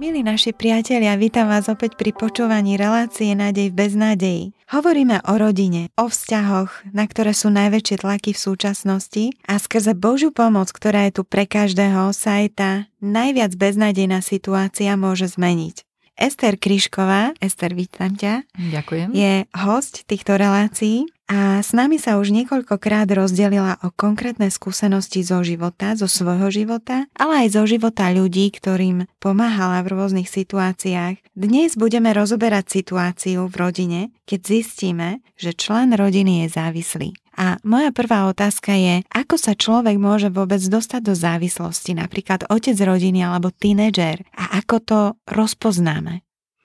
Milí naši priatelia, vítam vás opäť pri počúvaní relácie Nádej v beznádeji. Hovoríme o rodine, o vzťahoch, na ktoré sú najväčšie tlaky v súčasnosti a skrze Božiu pomoc, ktorá je tu pre každého, sa aj tá najviac beznádejná situácia môže zmeniť. Ester Kryšková, Ester, vítam ťa. Ďakujem. Je host týchto relácií a s nami sa už niekoľkokrát rozdelila o konkrétne skúsenosti zo života, zo svojho života, ale aj zo života ľudí, ktorým pomáhala v rôznych situáciách. Dnes budeme rozoberať situáciu v rodine, keď zistíme, že člen rodiny je závislý. A moja prvá otázka je, ako sa človek môže vôbec dostať do závislosti, napríklad otec rodiny alebo tínedžer a ako to rozpoznáme?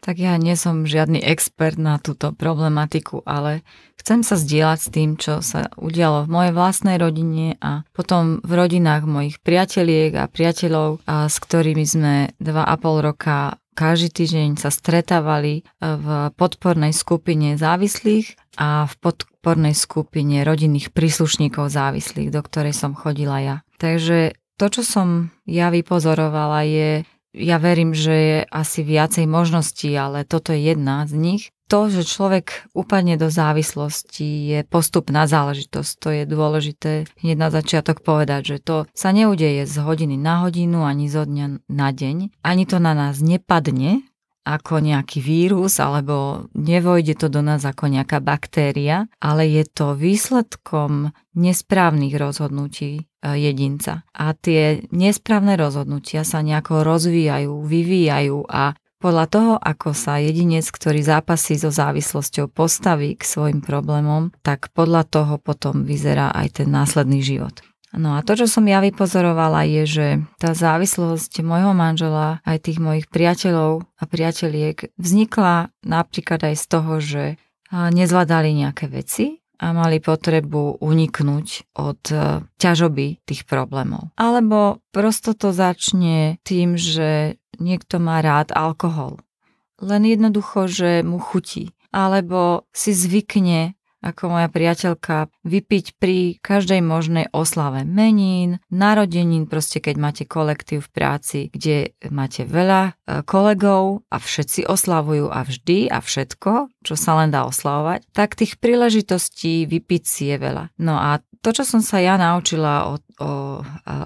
Tak ja nie som žiadny expert na túto problematiku, ale chcem sa zdieľať s tým, čo sa udialo v mojej vlastnej rodine a potom v rodinách mojich priateliek a priateľov, a s ktorými sme dva a pol roka každý týždeň sa stretávali v podpornej skupine závislých a v podpornej skupine rodinných príslušníkov závislých, do ktorej som chodila ja. Takže to, čo som ja vypozorovala, je ja verím, že je asi viacej možností, ale toto je jedna z nich. To, že človek upadne do závislosti, je postupná záležitosť. To je dôležité hneď na začiatok povedať, že to sa neudeje z hodiny na hodinu ani zo dňa na deň. Ani to na nás nepadne, ako nejaký vírus, alebo nevojde to do nás ako nejaká baktéria, ale je to výsledkom nesprávnych rozhodnutí jedinca. A tie nesprávne rozhodnutia sa nejako rozvíjajú, vyvíjajú a podľa toho, ako sa jedinec, ktorý zápasí so závislosťou, postaví k svojim problémom, tak podľa toho potom vyzerá aj ten následný život. No a to, čo som ja vypozorovala, je, že tá závislosť môjho manžela, aj tých mojich priateľov a priateľiek vznikla napríklad aj z toho, že nezvládali nejaké veci a mali potrebu uniknúť od e, ťažoby tých problémov. Alebo prosto to začne tým, že niekto má rád alkohol. Len jednoducho, že mu chutí. Alebo si zvykne ako moja priateľka, vypiť pri každej možnej oslave menín, narodenín, proste keď máte kolektív v práci, kde máte veľa e, kolegov a všetci oslavujú a vždy a všetko, čo sa len dá oslavovať, tak tých príležitostí vypiť si je veľa. No a to, čo som sa ja naučila o, o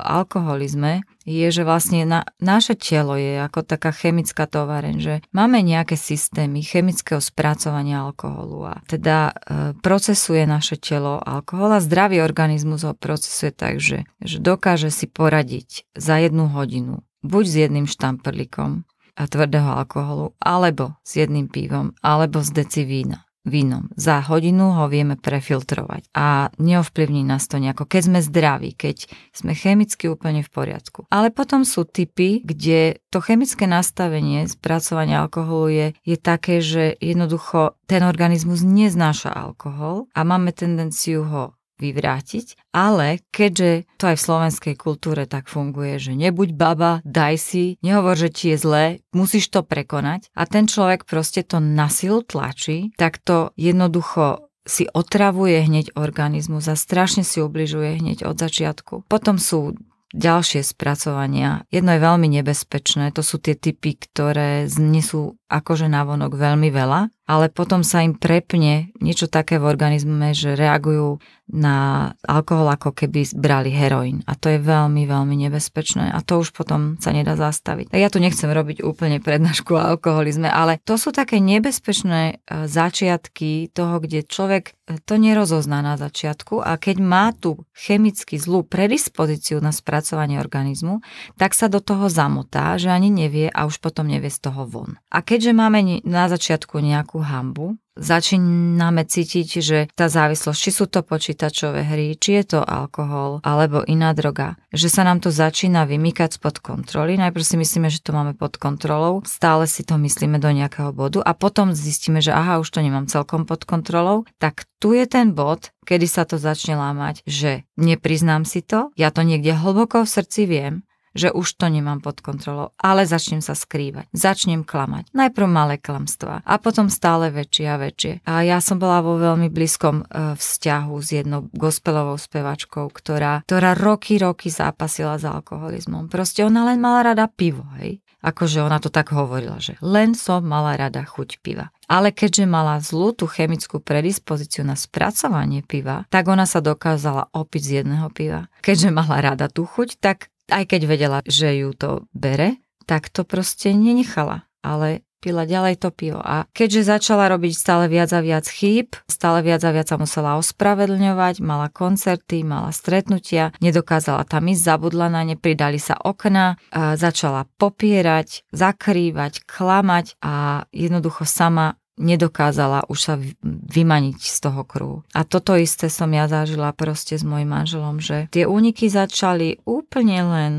alkoholizme, je, že vlastne na, naše telo je ako taká chemická továreň, že máme nejaké systémy chemického spracovania alkoholu a teda e, procesuje naše telo alkohol a zdravý organizmus ho procesuje tak, že, že dokáže si poradiť za jednu hodinu buď s jedným štamprlikom a tvrdého alkoholu, alebo s jedným pivom, alebo s deci vína vínom. Za hodinu ho vieme prefiltrovať a neovplyvní nás to nejako, keď sme zdraví, keď sme chemicky úplne v poriadku. Ale potom sú typy, kde to chemické nastavenie spracovania alkoholu je, je také, že jednoducho ten organizmus neznáša alkohol a máme tendenciu ho vyvrátiť, ale keďže to aj v slovenskej kultúre tak funguje, že nebuď baba, daj si, nehovor, že ti je zlé, musíš to prekonať a ten človek proste to na silu tlačí, tak to jednoducho si otravuje hneď organizmus a strašne si ubližuje hneď od začiatku. Potom sú ďalšie spracovania. Jedno je veľmi nebezpečné, to sú tie typy, ktoré znesú akože navonok veľmi veľa, ale potom sa im prepne niečo také v organizme, že reagujú na alkohol, ako keby brali heroín. A to je veľmi, veľmi nebezpečné. A to už potom sa nedá zastaviť. Ja tu nechcem robiť úplne prednášku o alkoholizme, ale to sú také nebezpečné e, začiatky toho, kde človek e, to nerozozná na začiatku a keď má tú chemicky zlú predispozíciu na spracovanie organizmu, tak sa do toho zamotá, že ani nevie a už potom nevie z toho von. A keďže máme na začiatku nejakú hambu, začíname cítiť, že tá závislosť, či sú to počítačové hry, či je to alkohol alebo iná droga, že sa nám to začína vymýkať spod kontroly. Najprv si myslíme, že to máme pod kontrolou, stále si to myslíme do nejakého bodu a potom zistíme, že aha, už to nemám celkom pod kontrolou, tak tu je ten bod, kedy sa to začne lámať, že nepriznám si to, ja to niekde hlboko v srdci viem, že už to nemám pod kontrolou, ale začnem sa skrývať, začnem klamať. Najprv malé klamstvá a potom stále väčšie a väčšie. A ja som bola vo veľmi blízkom e, vzťahu s jednou gospelovou spevačkou, ktorá, ktorá roky, roky zápasila s alkoholizmom. Proste ona len mala rada pivo, hej akože ona to tak hovorila, že len som mala rada chuť piva. Ale keďže mala zlú tú chemickú predispozíciu na spracovanie piva, tak ona sa dokázala opiť z jedného piva. Keďže mala rada tú chuť, tak aj keď vedela, že ju to bere, tak to proste nenechala. Ale pila ďalej to pivo. A keďže začala robiť stále viac a viac chýb, stále viac a viac sa musela ospravedlňovať, mala koncerty, mala stretnutia, nedokázala tam ísť, zabudla na ne, pridali sa okna, a začala popierať, zakrývať, klamať a jednoducho sama nedokázala už sa vymaniť z toho kruhu. A toto isté som ja zažila proste s mojim manželom, že tie úniky začali úplne len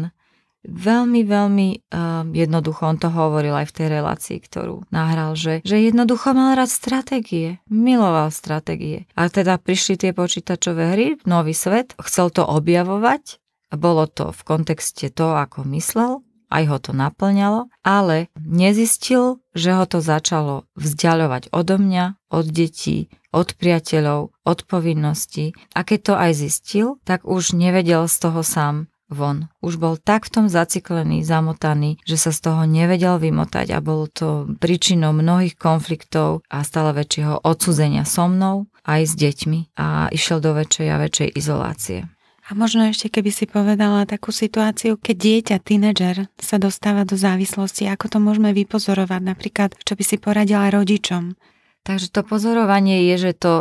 veľmi, veľmi uh, jednoducho, on to hovoril aj v tej relácii, ktorú nahral, že, že jednoducho mal rád stratégie, miloval stratégie. A teda prišli tie počítačové hry, nový svet, chcel to objavovať, bolo to v kontexte to, ako myslel, aj ho to naplňalo, ale nezistil, že ho to začalo vzdialovať odo mňa, od detí, od priateľov, od povinností. A keď to aj zistil, tak už nevedel z toho sám von. Už bol tak v tom zaciklený, zamotaný, že sa z toho nevedel vymotať a bolo to príčinou mnohých konfliktov a stále väčšieho odsudzenia so mnou aj s deťmi a išiel do väčšej a väčšej izolácie. A možno ešte, keby si povedala takú situáciu, keď dieťa, tínedžer sa dostáva do závislosti, ako to môžeme vypozorovať, napríklad, čo by si poradila rodičom? Takže to pozorovanie je, že to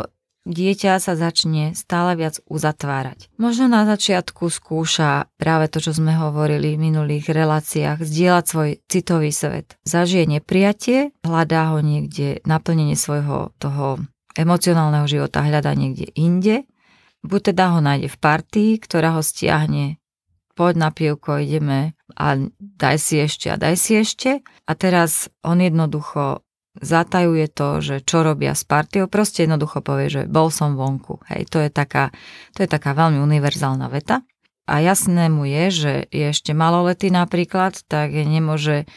dieťa sa začne stále viac uzatvárať. Možno na začiatku skúša práve to, čo sme hovorili v minulých reláciách, zdieľať svoj citový svet. Zažije nepriatie, hľadá ho niekde, naplnenie svojho toho emocionálneho života hľadá niekde inde. Buď teda ho nájde v partii, ktorá ho stiahne poď na pivko, ideme a daj si ešte a daj si ešte. A teraz on jednoducho zatajuje to, že čo robia s partiou, proste jednoducho povie, že bol som vonku. Hej, to je taká, to je taká veľmi univerzálna veta. A jasné mu je, že je ešte maloletý napríklad, tak nemôže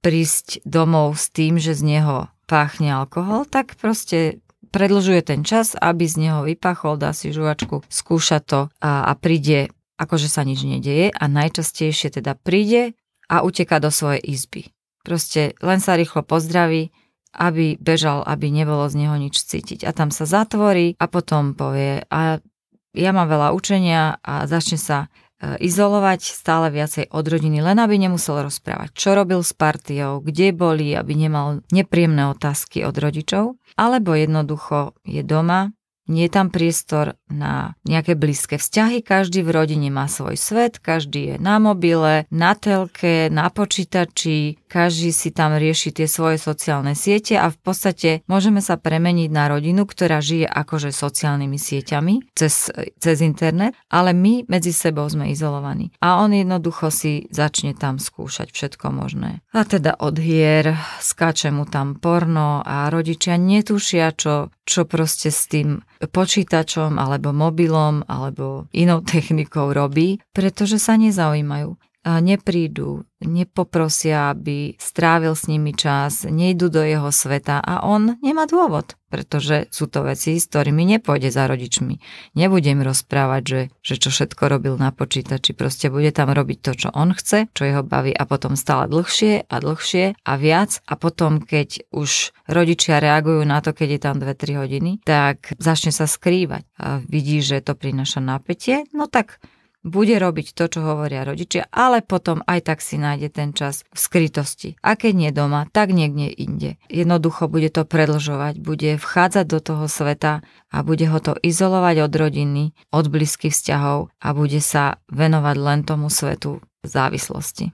prísť domov s tým, že z neho páchne alkohol, tak proste predlžuje ten čas, aby z neho vypachol, dá si žuvačku, skúša to a, a príde, akože sa nič nedeje a najčastejšie teda príde a uteká do svojej izby. Proste len sa rýchlo pozdraví, aby bežal, aby nebolo z neho nič cítiť. A tam sa zatvorí a potom povie, a ja mám veľa učenia a začne sa e, izolovať stále viacej od rodiny, len aby nemusel rozprávať, čo robil s partiou, kde boli, aby nemal nepríjemné otázky od rodičov, alebo jednoducho je doma, nie je tam priestor na nejaké blízke vzťahy, každý v rodine má svoj svet, každý je na mobile, na telke, na počítači, každý si tam rieši tie svoje sociálne siete a v podstate môžeme sa premeniť na rodinu, ktorá žije akože sociálnymi sieťami cez, cez internet, ale my medzi sebou sme izolovaní. A on jednoducho si začne tam skúšať všetko možné. A teda od hier, skáče mu tam porno a rodičia netušia, čo, čo proste s tým počítačom alebo mobilom alebo inou technikou robí, pretože sa nezaujímajú neprídu, nepoprosia, aby strávil s nimi čas, nejdu do jeho sveta a on nemá dôvod, pretože sú to veci, s ktorými nepôjde za rodičmi. Nebudem rozprávať, že, že čo všetko robil na počítači, proste bude tam robiť to, čo on chce, čo jeho baví a potom stále dlhšie a dlhšie a viac a potom, keď už rodičia reagujú na to, keď je tam 2-3 hodiny, tak začne sa skrývať a vidí, že to prináša napätie, no tak bude robiť to, čo hovoria rodičia, ale potom aj tak si nájde ten čas v skrytosti. A keď nie doma, tak niekde inde. Jednoducho bude to predlžovať, bude vchádzať do toho sveta a bude ho to izolovať od rodiny, od blízkych vzťahov a bude sa venovať len tomu svetu závislosti.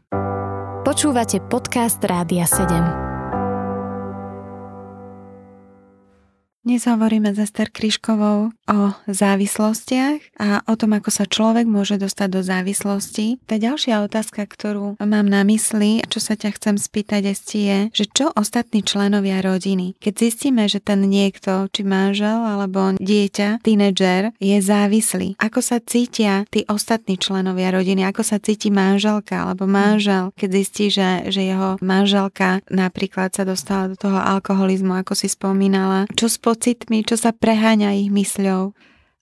Počúvate podcast Rádia 7. Dnes hovoríme s Ester Kryškovou o závislostiach a o tom, ako sa človek môže dostať do závislosti. Tá ďalšia otázka, ktorú mám na mysli, čo sa ťa chcem spýtať, Esti, je, že čo ostatní členovia rodiny? Keď zistíme, že ten niekto, či manžel alebo dieťa, tínedžer, je závislý, ako sa cítia tí ostatní členovia rodiny, ako sa cíti manželka alebo manžel, keď zistí, že, že jeho manželka napríklad sa dostala do toho alkoholizmu, ako si spomínala. Čo spo pocitmi, čo sa preháňa ich mysľou?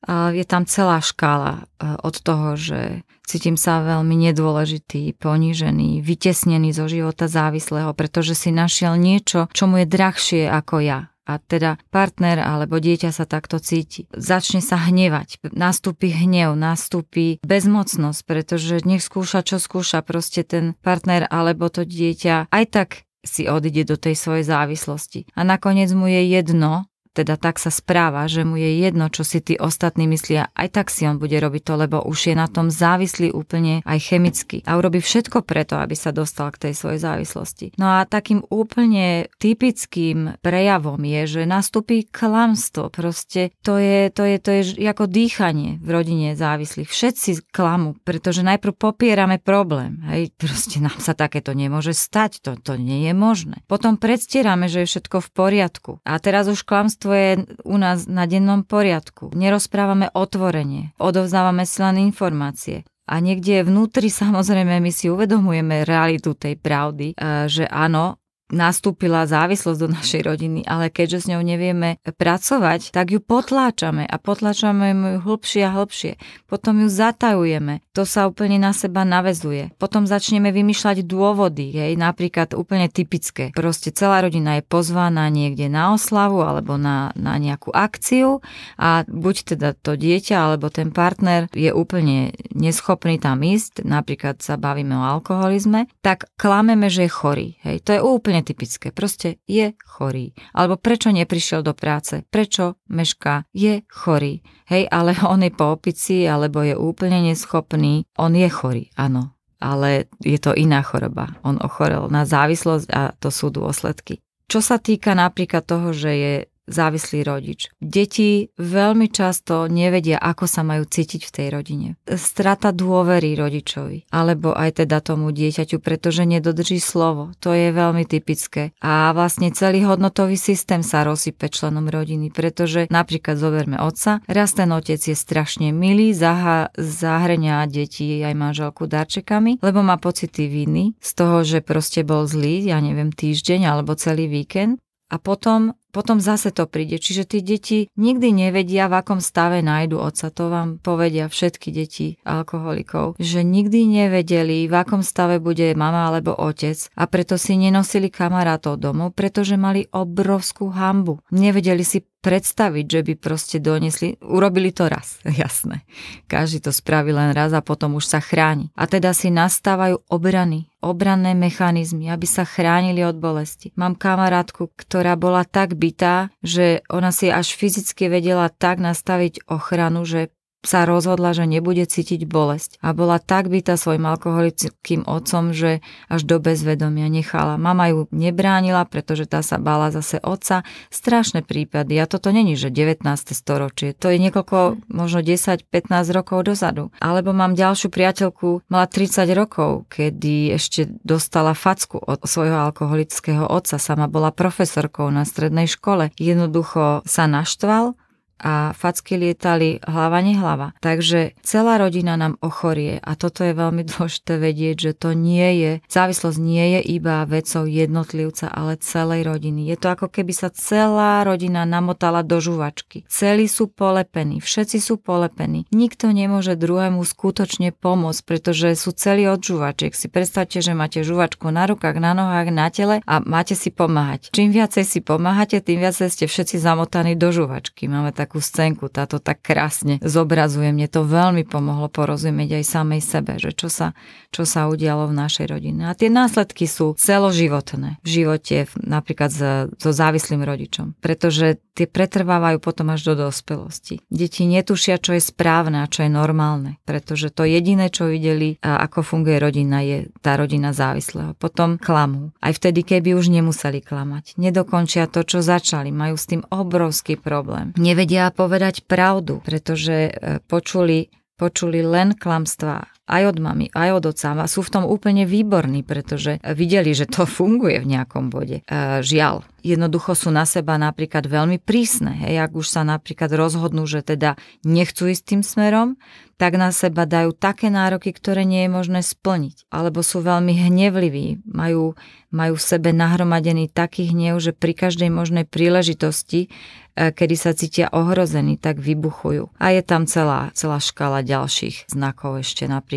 Je tam celá škála e, od toho, že cítim sa veľmi nedôležitý, ponížený, vytesnený zo života závislého, pretože si našiel niečo, čo mu je drahšie ako ja a teda partner alebo dieťa sa takto cíti. Začne sa hnevať, nastúpi hnev, nastúpi bezmocnosť, pretože nech skúša, čo skúša, proste ten partner alebo to dieťa aj tak si odíde do tej svojej závislosti. A nakoniec mu je jedno, teda tak sa správa, že mu je jedno, čo si tí ostatní myslia, aj tak si on bude robiť to, lebo už je na tom závislý úplne aj chemicky a urobí všetko preto, aby sa dostal k tej svojej závislosti. No a takým úplne typickým prejavom je, že nastúpi klamstvo. Proste to je, to je, to je ako dýchanie v rodine závislých. Všetci klamu, pretože najprv popierame problém. Hej, proste nám sa takéto nemôže stať, to, to nie je možné. Potom predstierame, že je všetko v poriadku. A teraz už klamstvo Kresťanstvo je u nás na dennom poriadku. Nerozprávame otvorenie, odovzdávame si len informácie. A niekde vnútri samozrejme my si uvedomujeme realitu tej pravdy, že áno, nastúpila závislosť do našej rodiny, ale keďže s ňou nevieme pracovať, tak ju potláčame a potláčame ju hlbšie a hlbšie. Potom ju zatajujeme. To sa úplne na seba navezuje. Potom začneme vymýšľať dôvody, hej, napríklad úplne typické. Proste celá rodina je pozvaná niekde na oslavu alebo na, na nejakú akciu a buď teda to dieťa alebo ten partner je úplne neschopný tam ísť, napríklad sa bavíme o alkoholizme, tak klameme, že je chorý. Hej, to je úplne úplne typické. Proste je chorý. Alebo prečo neprišiel do práce? Prečo mešká? Je chorý. Hej, ale on je po opici, alebo je úplne neschopný. On je chorý, áno. Ale je to iná choroba. On ochorel na závislosť a to sú dôsledky. Čo sa týka napríklad toho, že je závislý rodič. Deti veľmi často nevedia, ako sa majú cítiť v tej rodine. Strata dôvery rodičovi, alebo aj teda tomu dieťaťu, pretože nedodrží slovo. To je veľmi typické. A vlastne celý hodnotový systém sa rozsype členom rodiny, pretože napríklad zoberme otca, raz ten otec je strašne milý, zaha- zahrňa deti aj manželku darčekami, lebo má pocity viny z toho, že proste bol zlý, ja neviem, týždeň alebo celý víkend a potom potom zase to príde. Čiže tí deti nikdy nevedia, v akom stave nájdu otca. To vám povedia všetky deti alkoholikov, že nikdy nevedeli, v akom stave bude mama alebo otec a preto si nenosili kamarátov domov, pretože mali obrovskú hambu. Nevedeli si predstaviť, že by proste donesli, urobili to raz, jasné. Každý to spraví len raz a potom už sa chráni. A teda si nastávajú obrany, obranné mechanizmy, aby sa chránili od bolesti. Mám kamarátku, ktorá bola tak bytá, že ona si až fyzicky vedela tak nastaviť ochranu, že sa rozhodla, že nebude cítiť bolesť a bola tak bytá svojim alkoholickým otcom, že až do bezvedomia nechala. Mama ju nebránila, pretože tá sa bála zase otca. Strašné prípady. A toto není, že 19. storočie. To je niekoľko, možno 10-15 rokov dozadu. Alebo mám ďalšiu priateľku, mala 30 rokov, kedy ešte dostala facku od svojho alkoholického otca. Sama bola profesorkou na strednej škole. Jednoducho sa naštval a facky lietali hlava nehlava. Takže celá rodina nám ochorie a toto je veľmi dôležité vedieť, že to nie je, závislosť nie je iba vecou jednotlivca, ale celej rodiny. Je to ako keby sa celá rodina namotala do žuvačky. Celí sú polepení, všetci sú polepení. Nikto nemôže druhému skutočne pomôcť, pretože sú celí od žuvačiek. Si predstavte, že máte žuvačku na rukách, na nohách, na tele a máte si pomáhať. Čím viacej si pomáhate, tým viacej ste všetci zamotaní do žuvačky. Máme tak takú scénku, táto tak krásne zobrazuje. Mne to veľmi pomohlo porozumieť aj samej sebe, že čo sa, čo sa udialo v našej rodine. A tie následky sú celoživotné v živote, napríklad so závislým rodičom, pretože tie pretrvávajú potom až do dospelosti. Deti netušia, čo je správne a čo je normálne, pretože to jediné, čo videli, ako funguje rodina, je tá rodina závislého. Potom klamú. Aj vtedy, keby už nemuseli klamať. Nedokončia to, čo začali. Majú s tým obrovský problém. Nevedia povedať pravdu, pretože e, počuli počuli len klamstvá aj od mamy, aj od oca a sú v tom úplne výborní, pretože videli, že to funguje v nejakom bode. E, žiaľ, jednoducho sú na seba napríklad veľmi prísne. Hej, ak už sa napríklad rozhodnú, že teda nechcú ísť tým smerom, tak na seba dajú také nároky, ktoré nie je možné splniť. Alebo sú veľmi hnevliví, majú, majú v sebe nahromadený taký hnev, že pri každej možnej príležitosti E, kedy sa cítia ohrození, tak vybuchujú. A je tam celá, celá škala ďalších znakov ešte napríklad.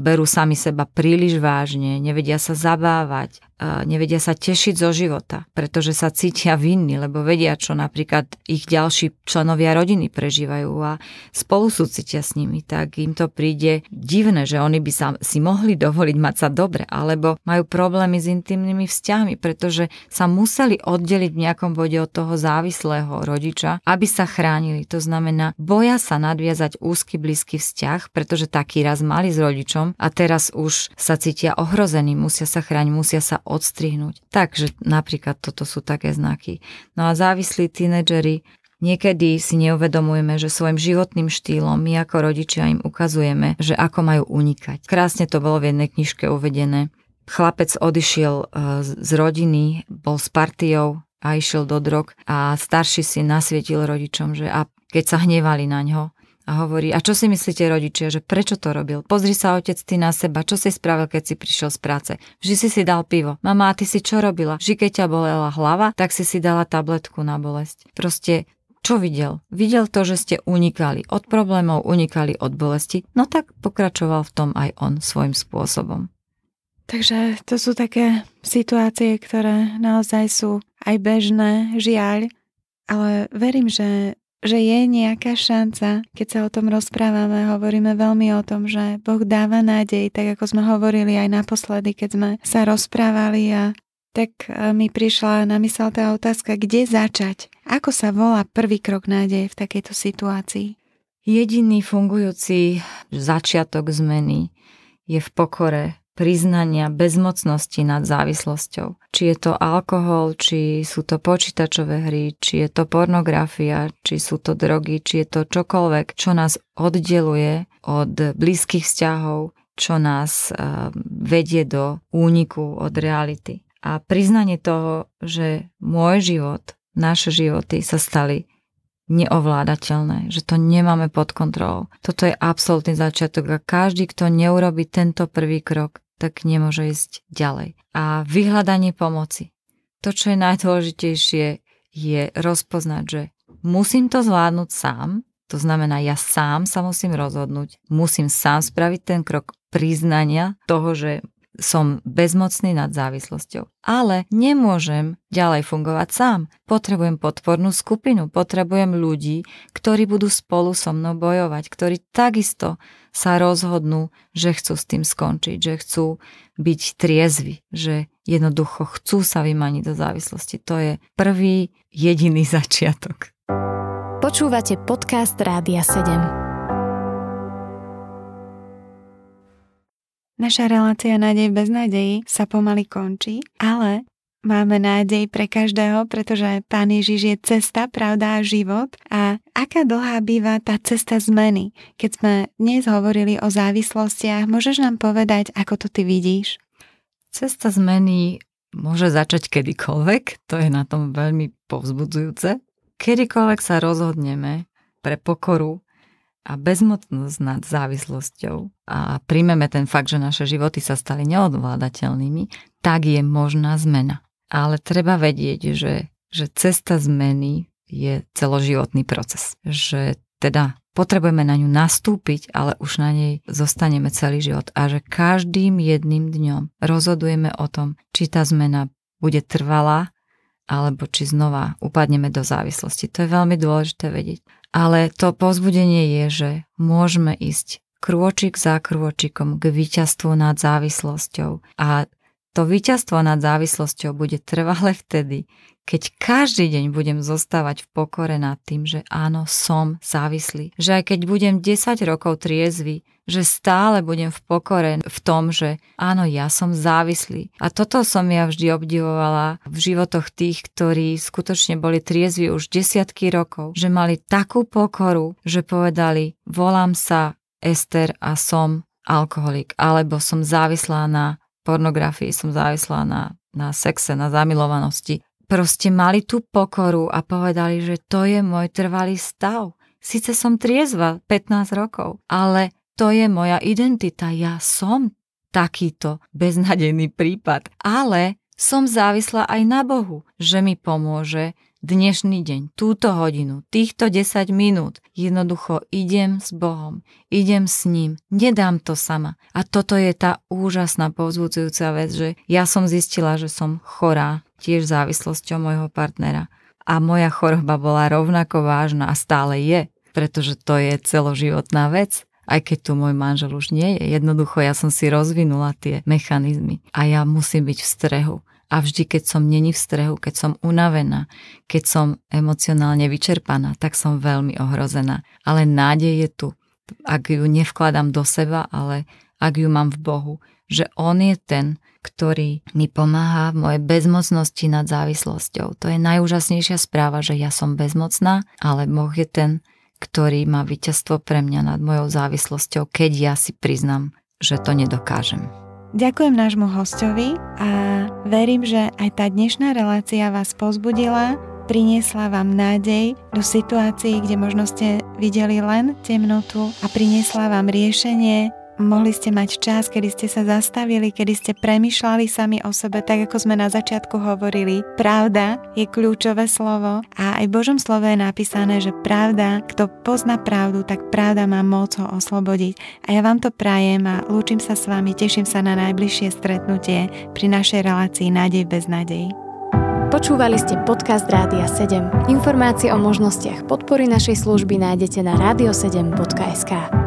Berú sami seba príliš vážne, nevedia sa zabávať, nevedia sa tešiť zo života, pretože sa cítia vinní, lebo vedia, čo napríklad ich ďalší členovia rodiny prežívajú a spolu sú cítia s nimi, tak im to príde divné, že oni by sa si mohli dovoliť mať sa dobre, alebo majú problémy s intimnými vzťahmi, pretože sa museli oddeliť v nejakom bode od toho závislého rodiča, aby sa chránili. To znamená, boja sa nadviazať úzky blízky vzťah, pretože taký raz mali s rodičom a teraz už sa cítia ohrození, musia sa chrániť, musia sa odstrihnúť. Takže napríklad toto sú také znaky. No a závislí tínedžeri Niekedy si neuvedomujeme, že svojim životným štýlom my ako rodičia im ukazujeme, že ako majú unikať. Krásne to bolo v jednej knižke uvedené. Chlapec odišiel e, z rodiny, bol s partiou a išiel do drog a starší si nasvietil rodičom, že a keď sa hnevali na ňo, a hovorí, a čo si myslíte rodičia, že prečo to robil? Pozri sa otec ty na seba, čo si spravil, keď si prišiel z práce? Vždy si si dal pivo. Mama, a ty si čo robila? Vždy, keď ťa bolela hlava, tak si si dala tabletku na bolesť. Proste čo videl? Videl to, že ste unikali od problémov, unikali od bolesti, no tak pokračoval v tom aj on svojim spôsobom. Takže to sú také situácie, ktoré naozaj sú aj bežné, žiaľ, ale verím, že že je nejaká šanca, keď sa o tom rozprávame, hovoríme veľmi o tom, že Boh dáva nádej, tak ako sme hovorili aj naposledy, keď sme sa rozprávali a tak e, mi prišla na mysel tá otázka, kde začať? Ako sa volá prvý krok nádeje v takejto situácii? Jediný fungujúci začiatok zmeny je v pokore priznania bezmocnosti nad závislosťou. Či je to alkohol, či sú to počítačové hry, či je to pornografia, či sú to drogy, či je to čokoľvek, čo nás oddeluje od blízkych vzťahov, čo nás uh, vedie do úniku od reality. A priznanie toho, že môj život, naše životy sa stali neovládateľné, že to nemáme pod kontrolou. Toto je absolútny začiatok a každý, kto neurobi tento prvý krok, tak nemôže ísť ďalej. A vyhľadanie pomoci. To, čo je najdôležitejšie, je rozpoznať, že musím to zvládnuť sám, to znamená, ja sám sa musím rozhodnúť, musím sám spraviť ten krok priznania toho, že som bezmocný nad závislosťou. Ale nemôžem ďalej fungovať sám. Potrebujem podpornú skupinu, potrebujem ľudí, ktorí budú spolu so mnou bojovať, ktorí takisto sa rozhodnú, že chcú s tým skončiť, že chcú byť triezvi, že jednoducho chcú sa vymaniť do závislosti. To je prvý, jediný začiatok. Počúvate podcast Rádia 7. Naša relácia Nádej bez nádejí sa pomaly končí, ale máme nádej pre každého, pretože Pán Ježiš je cesta, pravda a život. A aká dlhá býva tá cesta zmeny? Keď sme dnes hovorili o závislostiach, môžeš nám povedať, ako to ty vidíš? Cesta zmeny môže začať kedykoľvek, to je na tom veľmi povzbudzujúce. Kedykoľvek sa rozhodneme pre pokoru, a bezmocnosť nad závislosťou a príjmeme ten fakt, že naše životy sa stali neodvládateľnými, tak je možná zmena. Ale treba vedieť, že, že cesta zmeny je celoživotný proces. Že teda potrebujeme na ňu nastúpiť, ale už na nej zostaneme celý život. A že každým jedným dňom rozhodujeme o tom, či tá zmena bude trvalá alebo či znova upadneme do závislosti. To je veľmi dôležité vedieť. Ale to povzbudenie je, že môžeme ísť krôčik za krôčikom k víťazstvu nad závislosťou. A to víťazstvo nad závislosťou bude trvalé vtedy, keď každý deň budem zostávať v pokore nad tým, že áno, som závislý. Že aj keď budem 10 rokov triezvy, že stále budem v pokore v tom, že áno, ja som závislý. A toto som ja vždy obdivovala v životoch tých, ktorí skutočne boli triezvi už desiatky rokov, že mali takú pokoru, že povedali, volám sa Ester a som alkoholik, alebo som závislá na pornografii, som závislá na, na sexe, na zamilovanosti proste mali tú pokoru a povedali, že to je môj trvalý stav. Sice som triezva 15 rokov, ale to je moja identita. Ja som takýto beznadejný prípad. Ale som závislá aj na Bohu, že mi pomôže dnešný deň, túto hodinu, týchto 10 minút, jednoducho idem s Bohom, idem s ním, nedám to sama. A toto je tá úžasná povzbudzujúca vec, že ja som zistila, že som chorá tiež závislosťou môjho partnera. A moja choroba bola rovnako vážna a stále je, pretože to je celoživotná vec aj keď tu môj manžel už nie je. Jednoducho ja som si rozvinula tie mechanizmy a ja musím byť v strehu. A vždy, keď som není v strehu, keď som unavená, keď som emocionálne vyčerpaná, tak som veľmi ohrozená. Ale nádej je tu. Ak ju nevkladám do seba, ale ak ju mám v Bohu, že On je ten, ktorý mi pomáha v mojej bezmocnosti nad závislosťou. To je najúžasnejšia správa, že ja som bezmocná, ale Boh je ten, ktorý má víťazstvo pre mňa nad mojou závislosťou, keď ja si priznam, že to nedokážem. Ďakujem nášmu hostovi a verím, že aj tá dnešná relácia vás pozbudila, priniesla vám nádej do situácií, kde možno ste videli len temnotu a priniesla vám riešenie Mohli ste mať čas, kedy ste sa zastavili, kedy ste premyšľali sami o sebe, tak ako sme na začiatku hovorili. Pravda je kľúčové slovo a aj v Božom slove je napísané, že pravda, kto pozná pravdu, tak pravda má moc ho oslobodiť. A ja vám to prajem a lúčim sa s vami, teším sa na najbližšie stretnutie pri našej relácii Nádej bez nádej. Počúvali ste podcast Rádia 7. Informácie o možnostiach podpory našej služby nájdete na radio7.sk.